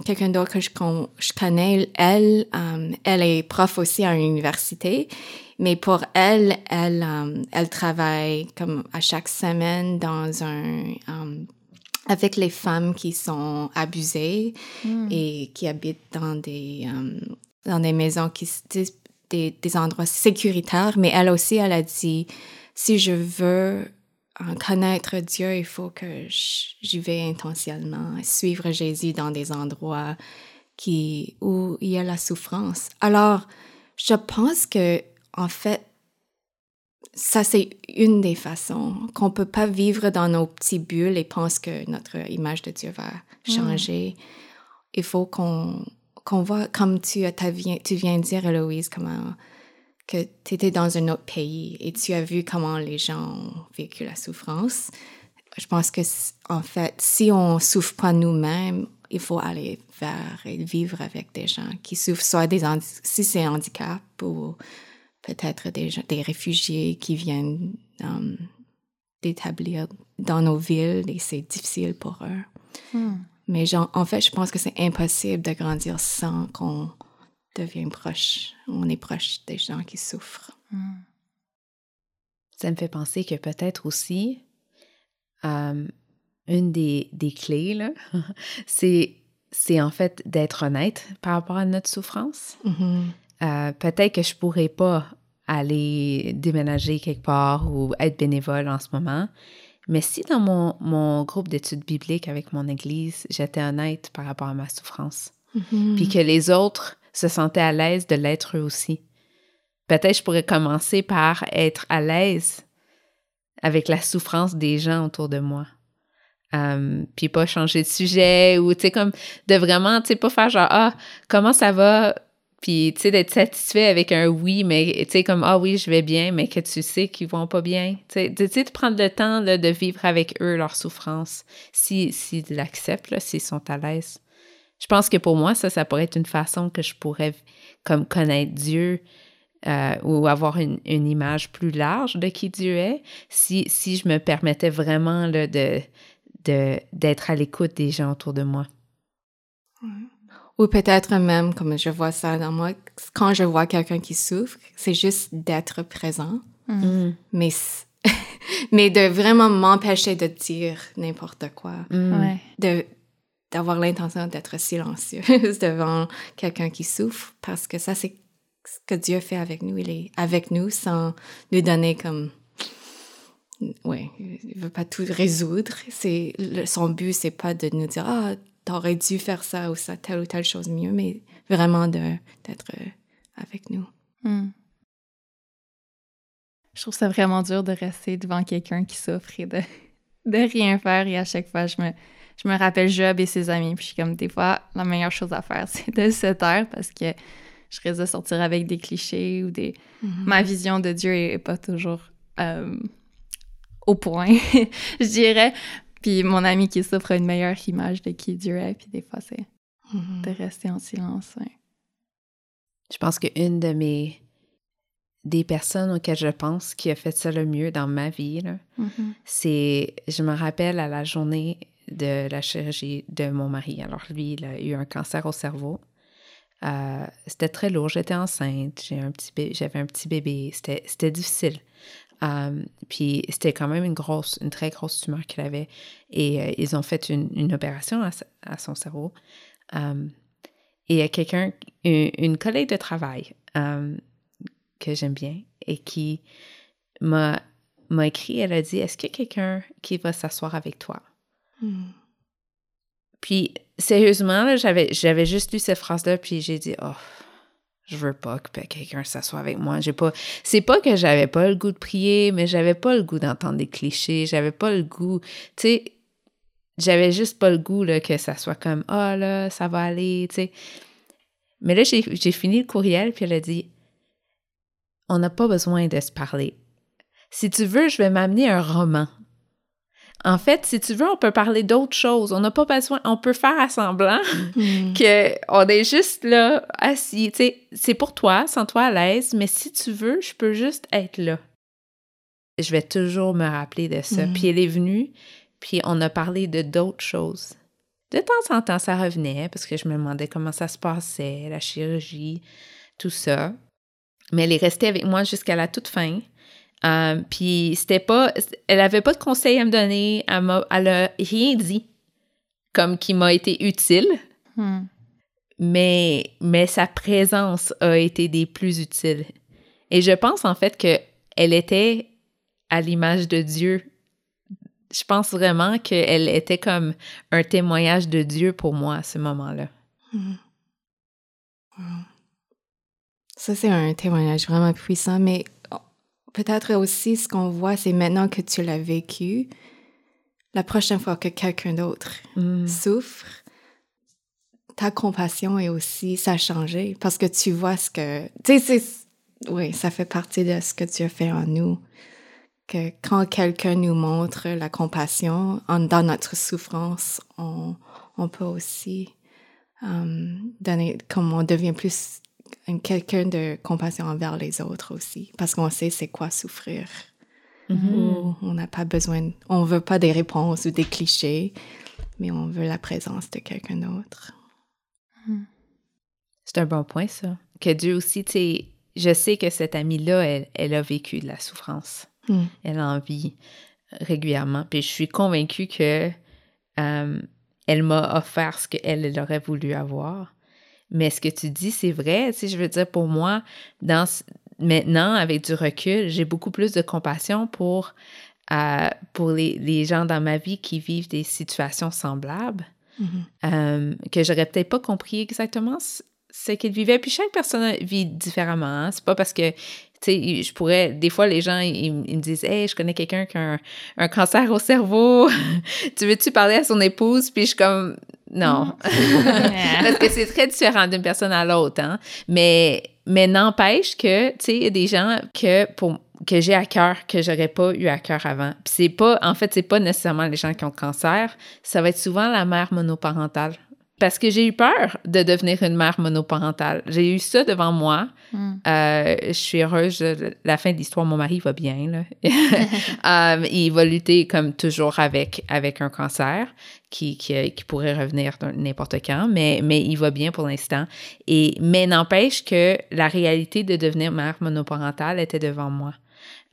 quelqu'un d'autre que je, je, connais, elle, euh, elle est prof aussi à l'université, mais pour elle, elle, elle travaille comme à chaque semaine dans un, avec les femmes qui sont abusées hmm. et qui habitent dans des, dans des maisons qui, des, endroits sécuritaires, mais elle aussi, elle a dit, si je veux connaître Dieu, il faut que j'y vais intentionnellement, suivre Jésus dans des endroits qui, où il y a la souffrance. Alors, je pense que, en fait, ça, c'est une des façons qu'on peut pas vivre dans nos petits bulles et penser que notre image de Dieu va mm. changer. Il faut qu'on qu'on voit, comme tu, tu viens de dire, Héloïse, comment que tu étais dans un autre pays et tu as vu comment les gens ont vécu la souffrance. Je pense que, en fait, si on souffre pas nous-mêmes, il faut aller vers et vivre avec des gens qui souffrent, soit des si c'est handicap ou peut-être des, des réfugiés qui viennent um, d'établir dans nos villes et c'est difficile pour eux. Hmm. Mais genre, en fait, je pense que c'est impossible de grandir sans qu'on devienne proche. On est proche des gens qui souffrent.
Mm.
Ça me fait penser que peut-être aussi, euh, une des, des clés, c'est, c'est en fait d'être honnête par rapport à notre souffrance.
Mhm.
Euh, peut-être que je pourrais pas aller déménager quelque part ou être bénévole en ce moment. Mais si dans mon, mon groupe d'études bibliques avec mon église, j'étais honnête par rapport à ma souffrance,
Mhm.
puis que les autres se sentaient à l'aise de l'être eux aussi, peut-être je pourrais commencer par être à l'aise avec la souffrance des gens autour de moi. Euh, puis pas changer de sujet ou, tu sais, comme de vraiment, tu sais, pas faire genre, ah, comment ça va? Puis, tu sais, d'être satisfait avec un oui, mais, tu sais, comme, ah oui, je vais bien, mais que tu sais qu'ils vont pas bien. Tu sais, de prendre le temps là, de vivre avec eux leur souffrance, s'ils si, l'acceptent, s'ils sont à l'aise. Je pense que pour moi, ça, ça pourrait être une façon que je pourrais, comme, connaître Dieu euh, ou avoir une, une, image plus large de qui Dieu est, si, si je me permettais vraiment là, de, d'être à l'écoute des gens autour de moi.
Ou peut-être même, comme je vois ça dans moi, quand je vois quelqu'un qui souffre, c'est juste d'être présent,
Mm.
mais, mais de vraiment m'empêcher de dire n'importe quoi,
Mm.
Ouais.
de d'avoir l'intention d'être silencieuse devant quelqu'un qui souffre, parce que ça, c'est ce que Dieu fait avec nous. Il est avec nous sans nous donner comme... Ouais, il veut pas tout résoudre. C'est son but, c'est pas de nous dire ah t'aurais dû faire ça ou ça telle ou telle chose mieux, mais vraiment d'être euh, avec nous.
Mm. Je trouve ça vraiment dur de rester devant quelqu'un qui souffre et de, de rien faire. Et à chaque fois, je me, je me rappelle Job et ses amis. Puis je suis comme, des fois, la meilleure chose à faire, c'est de se taire parce que je risque de sortir avec des clichés ou des... Ma vision de Dieu est pas toujours euh, au point, je dirais. Puis mon ami qui souffre a une meilleure image de qui Dieu est. Puis des fois, c'est
Mhm.
de rester en silence.
Je pense qu'une de mes des personnes auxquelles je pense qui a fait ça le mieux dans ma vie,
Mhm.
c'est, je me rappelle à la journée de la chirurgie de mon mari. Alors lui, il a eu un cancer au cerveau. Euh, c'était très lourd. J'étais enceinte. J'ai un petit bé- j'avais un petit bébé. C'était, c'était difficile. Euh, puis c'était quand même une grosse, une très grosse tumeur qu'il avait. Et euh, ils ont fait une, une opération à, à son cerveau. Euh, et il y a quelqu'un, une, une collègue de travail que j'aime bien et qui m'a, écrit, elle a dit, est-ce qu'il y a quelqu'un qui va s'asseoir avec toi?
Mhm.
Puis, sérieusement, j'avais juste lu cette phrase-là, puis j'ai dit, oh, je veux pas que quelqu'un s'assoie avec moi. J'ai pas, c'est pas que j'avais pas le goût de prier, mais j'avais pas le goût d'entendre des clichés. J'avais pas le goût, tu sais, j'avais juste pas le goût, là, que ça soit comme, ah, là, ça va aller, tu sais. Mais là, j'ai fini le courriel, puis elle a dit, on n'a pas besoin de se parler. Si tu veux, je vais m'amener un roman. En fait, si tu veux, on peut parler d'autres choses. On n'a pas besoin, on peut faire à semblant
Mhm.
que on est juste là, assis. C'est pour toi, sens-toi à l'aise, mais si tu veux, je peux juste être là. Je vais toujours me rappeler de ça.
Mhm.
Puis elle est venue, puis on a parlé de d'autres choses. De temps en temps, ça revenait parce que je me demandais comment ça se passait, la chirurgie, tout ça. Mais elle est restée avec moi jusqu'à la toute fin. Euh, puis c'était pas, elle avait pas de conseils à me donner, elle m'a, elle a rien dit comme qui m'a été utile,
Hmm.
mais mais sa présence a été des plus utiles. Et je pense en fait que elle était à l'image de Dieu. Je pense vraiment qu'elle était comme un témoignage de Dieu pour moi à ce moment-là.
Wow. Ça, c'est un témoignage vraiment puissant, mais peut-être aussi ce qu'on voit, c'est maintenant que tu l'as vécu, la prochaine fois que quelqu'un d'autre
Mm.
souffre, ta compassion est aussi, ça a changé parce que tu vois ce que, tu sais, oui, ça fait partie de ce que Dieu fait en nous. Que quand quelqu'un nous montre la compassion en- dans notre souffrance, on, on peut aussi euh, donner, comme on devient plus quelqu'un de compassion envers les autres aussi, parce qu'on sait c'est quoi souffrir.
Mhm.
On n'a pas besoin, on veut pas des réponses ou des clichés. mais on veut la présence de quelqu'un d'autre.
Hmm. C'est un bon point, ça. Que Dieu aussi, tu sais, je sais que cette amie-là, elle, elle, a vécu de la souffrance.
Hmm.
Elle en vit régulièrement. Puis je suis convaincue que euh, elle m'a offert ce qu'elle elle aurait voulu avoir. Mais ce que tu dis, c'est vrai. Sais, je veux dire, pour moi, dans, maintenant, avec du recul, j'ai beaucoup plus de compassion pour, euh, pour les, les, gens dans ma vie qui vivent des situations semblables,
mm-hmm.
euh, que j'aurais peut-être pas compris exactement ce qu'ils vivaient. Puis chaque personne vit différemment. Hein. C'est pas parce que sais, je pourrais, des fois, les gens, ils, me disent, hey, je connais quelqu'un qui a un, cancer au cerveau. tu veux-tu parler à son épouse? Puis je suis comme, non. Parce que c'est très différent d'une personne à l'autre, hein. Mais, mais n'empêche que, tu sais, il y a des gens que, pour, que j'ai à cœur, que j'aurais pas eu à cœur avant. Puis c'est pas, en fait, c'est pas nécessairement les gens qui ont le cancer. Ça va être souvent la mère monoparentale parce que j'ai eu peur de devenir une mère monoparentale. J'ai eu ça devant moi.
Hmm.
Euh, je suis heureuse. la fin de l'histoire, mon mari va bien. Là. um, il va lutter comme toujours avec, avec un cancer qui, qui, qui pourrait revenir n'importe quand, mais, mais il va bien pour l'instant. Et, mais n'empêche que la réalité de devenir mère monoparentale était devant moi.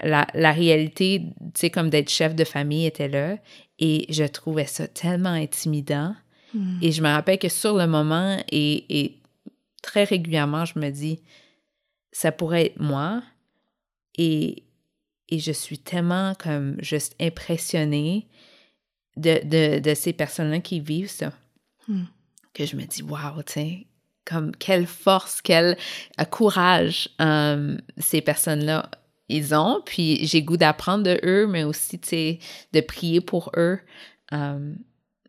La, la réalité, tu sais, comme d'être chef de famille était là. Et je trouvais ça tellement intimidant.
Hmm.
Et je me rappelle que sur le moment et, très régulièrement, je me dis, ça pourrait être moi. Et, et je suis tellement comme juste impressionnée de, de, ces personnes-là qui vivent ça.
Hmm.
Que je me dis, waouh, tu sais, comme quelle force, quel courage euh, ces personnes-là ils ont. Puis j'ai goût d'apprendre de eux, mais aussi, tu sais, de prier pour eux. Euh,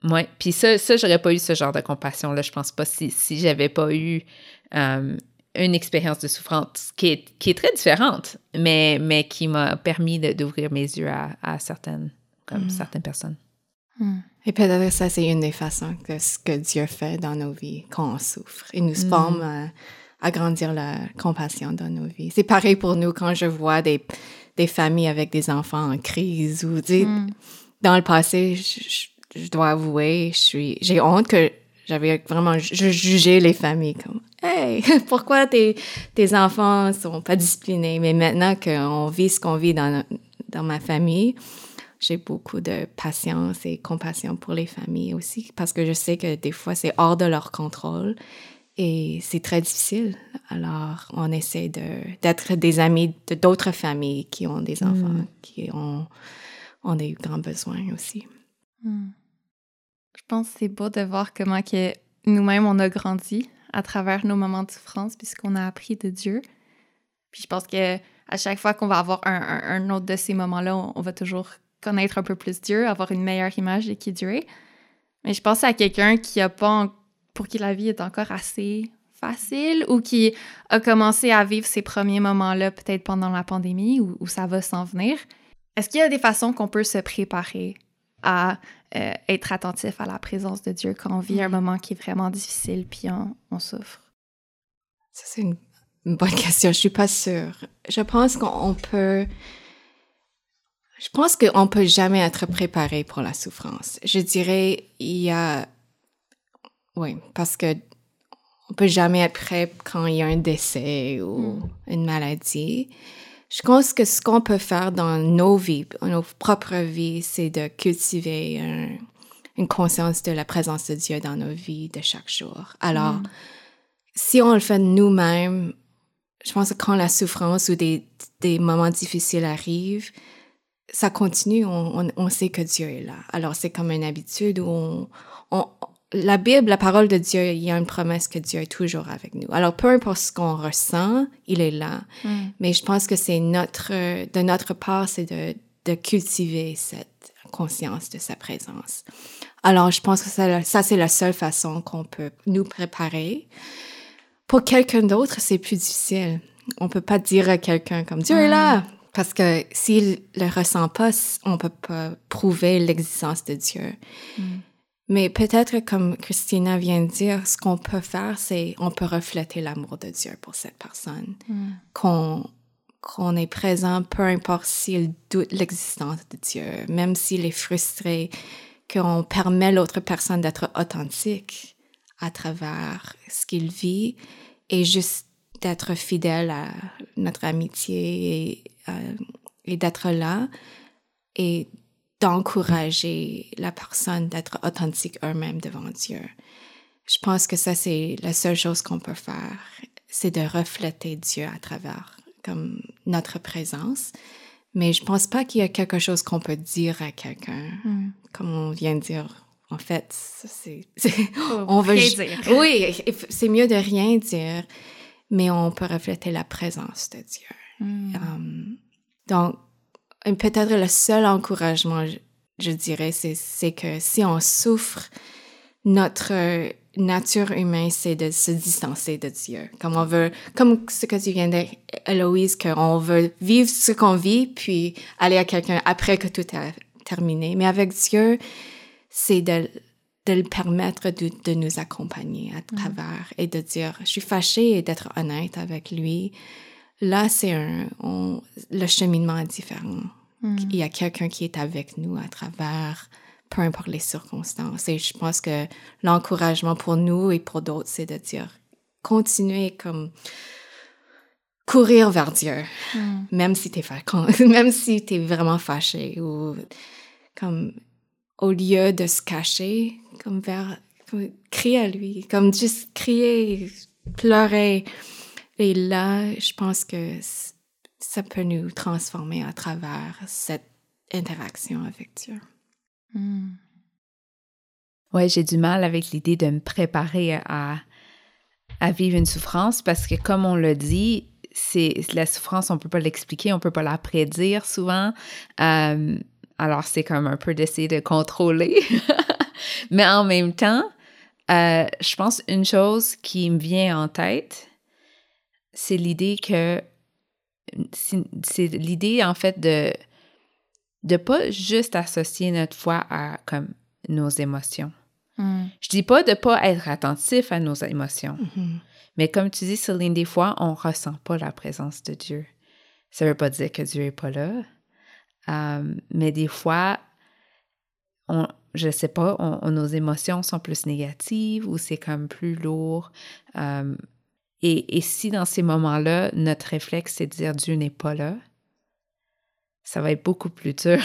oui, puis ça, ça j'aurais pas eu ce genre de compassion-là, je pense pas, si, si j'avais pas eu euh, une expérience de souffrance qui est, qui est très différente, mais, mais qui m'a permis d'ouvrir mes yeux à, à certaines, comme
Mm.
certaines personnes.
Hmm.
Et peut-être que ça, c'est une des façons que ce que Dieu fait dans nos vies quand on souffre. Il nous
Mm.
forme à, à grandir la compassion dans nos vies. C'est pareil pour nous quand je vois des, des familles avec des enfants en crise ou, tu sais,
Hmm.
dans le passé, je, je- je dois avouer, je suis, j'ai honte que j'avais vraiment, je jugeais les familles comme, hey, pourquoi tes, tes enfants sont pas disciplinés? Mais maintenant qu'on vit ce qu'on vit dans, dans ma famille, j'ai beaucoup de patience et compassion pour les familles aussi, parce que je sais que des fois, c'est hors de leur contrôle et c'est très difficile. Alors, on essaie de, d'être des amis de d'autres familles qui ont des enfants,
Mm.
qui ont, ont des grands besoins aussi.
Hmm. Je pense que c'est beau de voir comment que nous-mêmes, on a grandi à travers nos moments de souffrance puis ce qu'on a appris de Dieu. Puis je pense que à chaque fois qu'on va avoir un, autre de ces moments-là, on, va toujours connaître un peu plus Dieu, avoir une meilleure image de qui Dieu est. Mais je pense à quelqu'un qui a pas, pour qui la vie est encore assez facile ou qui a commencé à vivre ces premiers moments-là peut-être pendant la pandémie ou, ou ça va s'en venir. Est-ce qu'il y a des façons qu'on peut se préparer à euh, être attentif à la présence de Dieu quand on vit un moment qui est vraiment difficile puis on, on souffre?
Ça, c'est une, bonne question. Je suis pas sûre. Je pense qu'on peut. Je pense qu'on peut jamais être préparé pour la souffrance. Je dirais, il y a. Oui, parce que on peut jamais être prêt quand il y a un décès ou une maladie. Je pense que ce qu'on peut faire dans nos vies, dans nos propres vies, c'est de cultiver un- une conscience de la présence de Dieu dans nos vies de chaque jour. Alors,
Mm.
si on le fait nous-mêmes, je pense que quand la souffrance ou des, des moments difficiles arrivent, ça continue, on, on, on sait que Dieu est là. Alors c'est comme une habitude où on, on- la Bible, la parole de Dieu, il y a une promesse que Dieu est toujours avec nous. Alors peu importe ce qu'on ressent, il est là.
Mm.
Mais je pense que c'est notre, de notre part, c'est de, de cultiver cette conscience de sa présence. Alors, je pense que ça, ça c'est la seule façon qu'on peut nous préparer. Pour quelqu'un d'autre, c'est plus difficile. On peut pas dire à quelqu'un comme Dieu est là. Parce que s'il le ressent pas, on peut pas prouver l'existence de Dieu.
Mm.
Mais peut-être, comme Christina vient de dire, ce qu'on peut faire, c'est on peut refléter l'amour de Dieu pour cette personne.
Mm.
Qu'on qu'on est présent, peu importe s'il doute l'existence de Dieu, même s'il est frustré, qu'on permet l'autre personne d'être authentique à travers ce qu'il vit et juste d'être fidèle à notre amitié et, euh, et d'être là et d'encourager la personne d'être authentique eux-mêmes devant Dieu. Je pense que ça, c'est la seule chose qu'on peut faire, c'est de refléter Dieu à travers comme notre présence. Mais je pense pas qu'il y a quelque chose qu'on peut dire à quelqu'un,
Mm.
comme on vient de dire. En fait, c'est, on veut,
dire.
oui, c'est mieux de rien dire, mais on peut refléter la présence de Dieu.
Mm.
Um, donc, peut-être le seul encouragement, je, je dirais, c'est, que si on souffre, notre euh, nature humaine, c'est de se distancer de Dieu. Comme on veut, comme ce que tu viens de dire, Héloïse, qu'on veut vivre ce qu'on vit, puis aller à quelqu'un après que tout est terminé. Mais avec Dieu, c'est de, de le permettre de, de nous accompagner à travers et de dire, je suis fâchée et d'être honnête avec lui. Là, c'est un, on- le cheminement est différent.
Mm.
Il y a quelqu'un qui est avec nous à travers, peu importe les circonstances. Et je pense que l'encouragement pour nous et pour d'autres, c'est de dire, continuez comme courir vers Dieu,
Mm.
même si t'es même si t'es vraiment fâché ou comme au lieu de se cacher, comme vers, comme crier à lui, comme juste crier, pleurer. Et là, je pense que ça peut nous transformer à travers cette interaction avec Dieu.
Mm.
Ouais, j'ai du mal avec l'idée de me préparer à, à vivre une souffrance parce que, comme on l'a dit, c'est la souffrance, on peut pas l'expliquer, on peut pas la prédire souvent. Euh, alors, c'est comme un peu d'essayer de contrôler. Mais en même temps, euh, je pense une chose qui me vient en tête, c'est l'idée que c'est l'idée en fait de de pas juste associer notre foi à comme nos émotions.
Mm.
Je dis pas de pas être attentif à nos émotions,
Mhm.
mais comme tu dis, Céline, des fois, on ressent pas la présence de Dieu. Ça veut pas dire que Dieu est pas là, Euh, mais des fois, on, je sais pas, on- on- nos émotions sont plus négatives ou c'est comme plus lourd. Euh, et, si dans ces moments-là, notre réflexe, c'est de dire Dieu n'est pas là, ça va être beaucoup plus dur.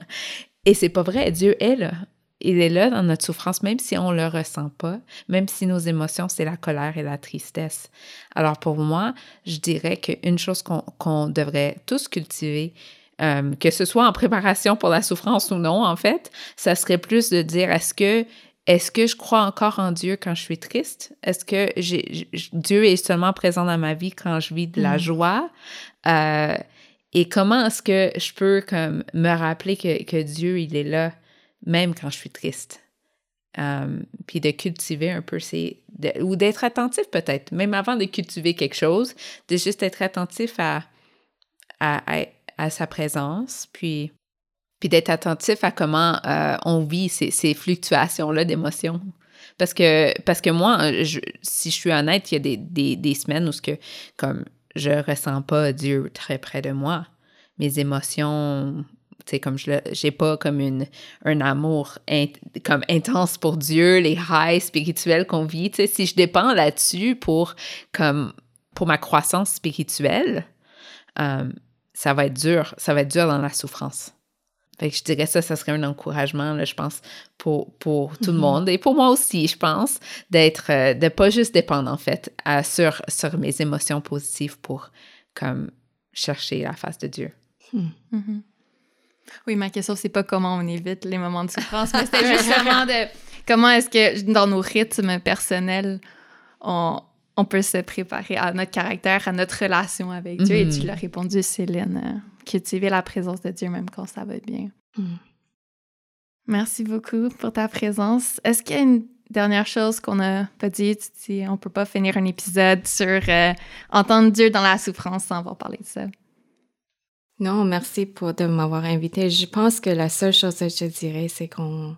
et c'est pas vrai, Dieu est là. Il est là dans notre souffrance, même si on le ressent pas, même si nos émotions, c'est la colère et la tristesse. Alors pour moi, je dirais qu'une chose qu'on qu'on devrait tous cultiver, euh, que ce soit en préparation pour la souffrance ou non, en fait, ça serait plus de dire est-ce que est-ce que je crois encore en Dieu quand je suis triste? Est-ce que j'ai, Dieu est seulement présent dans ma vie quand je vis de la
Mm.
joie? Euh, et comment est-ce que je peux comme me rappeler que, que Dieu, il est là même quand je suis triste? Euh, puis de cultiver un peu ces... de- ou d'être attentif peut-être, même avant de cultiver quelque chose, de juste être attentif à, à, à, à sa présence, puis, puis d'être attentif à comment euh, on vit ces, ces fluctuations-là d'émotions. Parce que, parce que moi, si je suis honnête, il y a des, des, des semaines où ce que, comme je ressens pas Dieu très près de moi. Mes émotions, sais, comme je j'ai pas comme une, un amour comme intense pour Dieu, les highs spirituels qu'on vit. Si je dépends là-dessus pour, comme, pour ma croissance spirituelle, euh, ça va être dur. Ça va être dur dans la souffrance. Fait que je dirais ça, ça serait un encouragement, là, je pense, pour, pour tout le
Mhm.
monde et pour moi aussi, je pense, d'être, euh, de pas juste dépendre, en fait, à- sur, sur mes émotions positives pour, comme, chercher la face de Dieu.
Mhm. Oui, ma question, c'est pas comment on évite les moments de souffrance, mais c'était justement de comment est-ce que dans nos rythmes personnels, on, on peut se préparer à notre caractère, à notre relation avec Dieu? Et tu l'as répondu, Céline, euh, cultiver la présence de Dieu même quand ça va bien.
Mm.
Merci beaucoup pour ta présence. Est-ce qu'il y a une dernière chose qu'on n'a pas dit? Tu dis, on peut pas finir un épisode sur euh, entendre Dieu dans la souffrance sans avoir parlé de ça.
Non, merci pour de m'avoir invité. Je pense que la seule chose que je dirais, c'est qu'on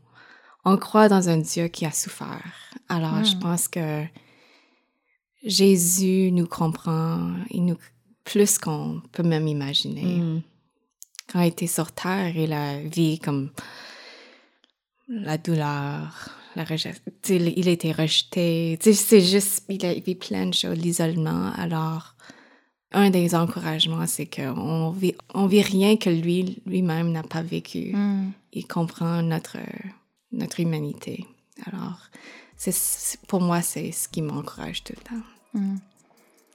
on croit dans un Dieu qui a souffert. Alors, je
Mm.
pense que Jésus nous comprend, il nous plus qu'on peut même imaginer.
Mm.
Quand il était sur terre, il a vu comme la douleur, la rejet, il a été rejeté. C'est juste, il a vécu plein de choses, l'isolement. Alors, un des encouragements, c'est qu'on vit, on vit rien que lui, lui-même n'a pas vécu.
Mm.
Il comprend notre, notre humanité. Alors, c'est, pour moi, c'est ce qui m'encourage tout le temps.
Mm.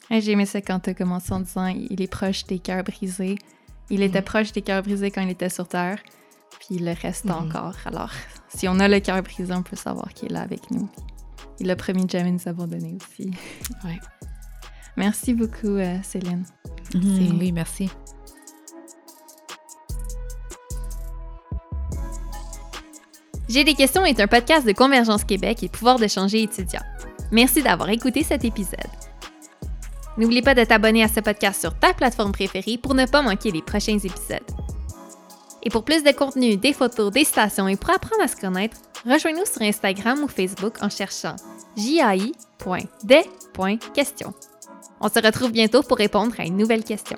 Hey, J'ai aimé ça quand tu as commencé en disant il est proche des cœurs brisés. Il était proche des cœurs brisés quand il était sur Terre, puis il le reste
Mhm.
encore. Alors, si on a le cœur brisé, on peut savoir qu'il est là avec nous. Il a promis de jamais nous abandonner aussi.
Ouais.
Merci beaucoup, euh, Céline.
Mhm, oui, merci.
J'ai des questions est un podcast de Convergence Québec et pouvoir d'échanger étudiants. Merci d'avoir écouté cet épisode. N'oublie pas de t'abonner à ce podcast sur ta plateforme préférée pour ne pas manquer les prochains épisodes. Et pour plus de contenu, des photos, des stations et pour apprendre à se connaître, rejoins-nous sur Instagram ou Facebook en cherchant jai.des.question. On se retrouve bientôt pour répondre à une nouvelle question.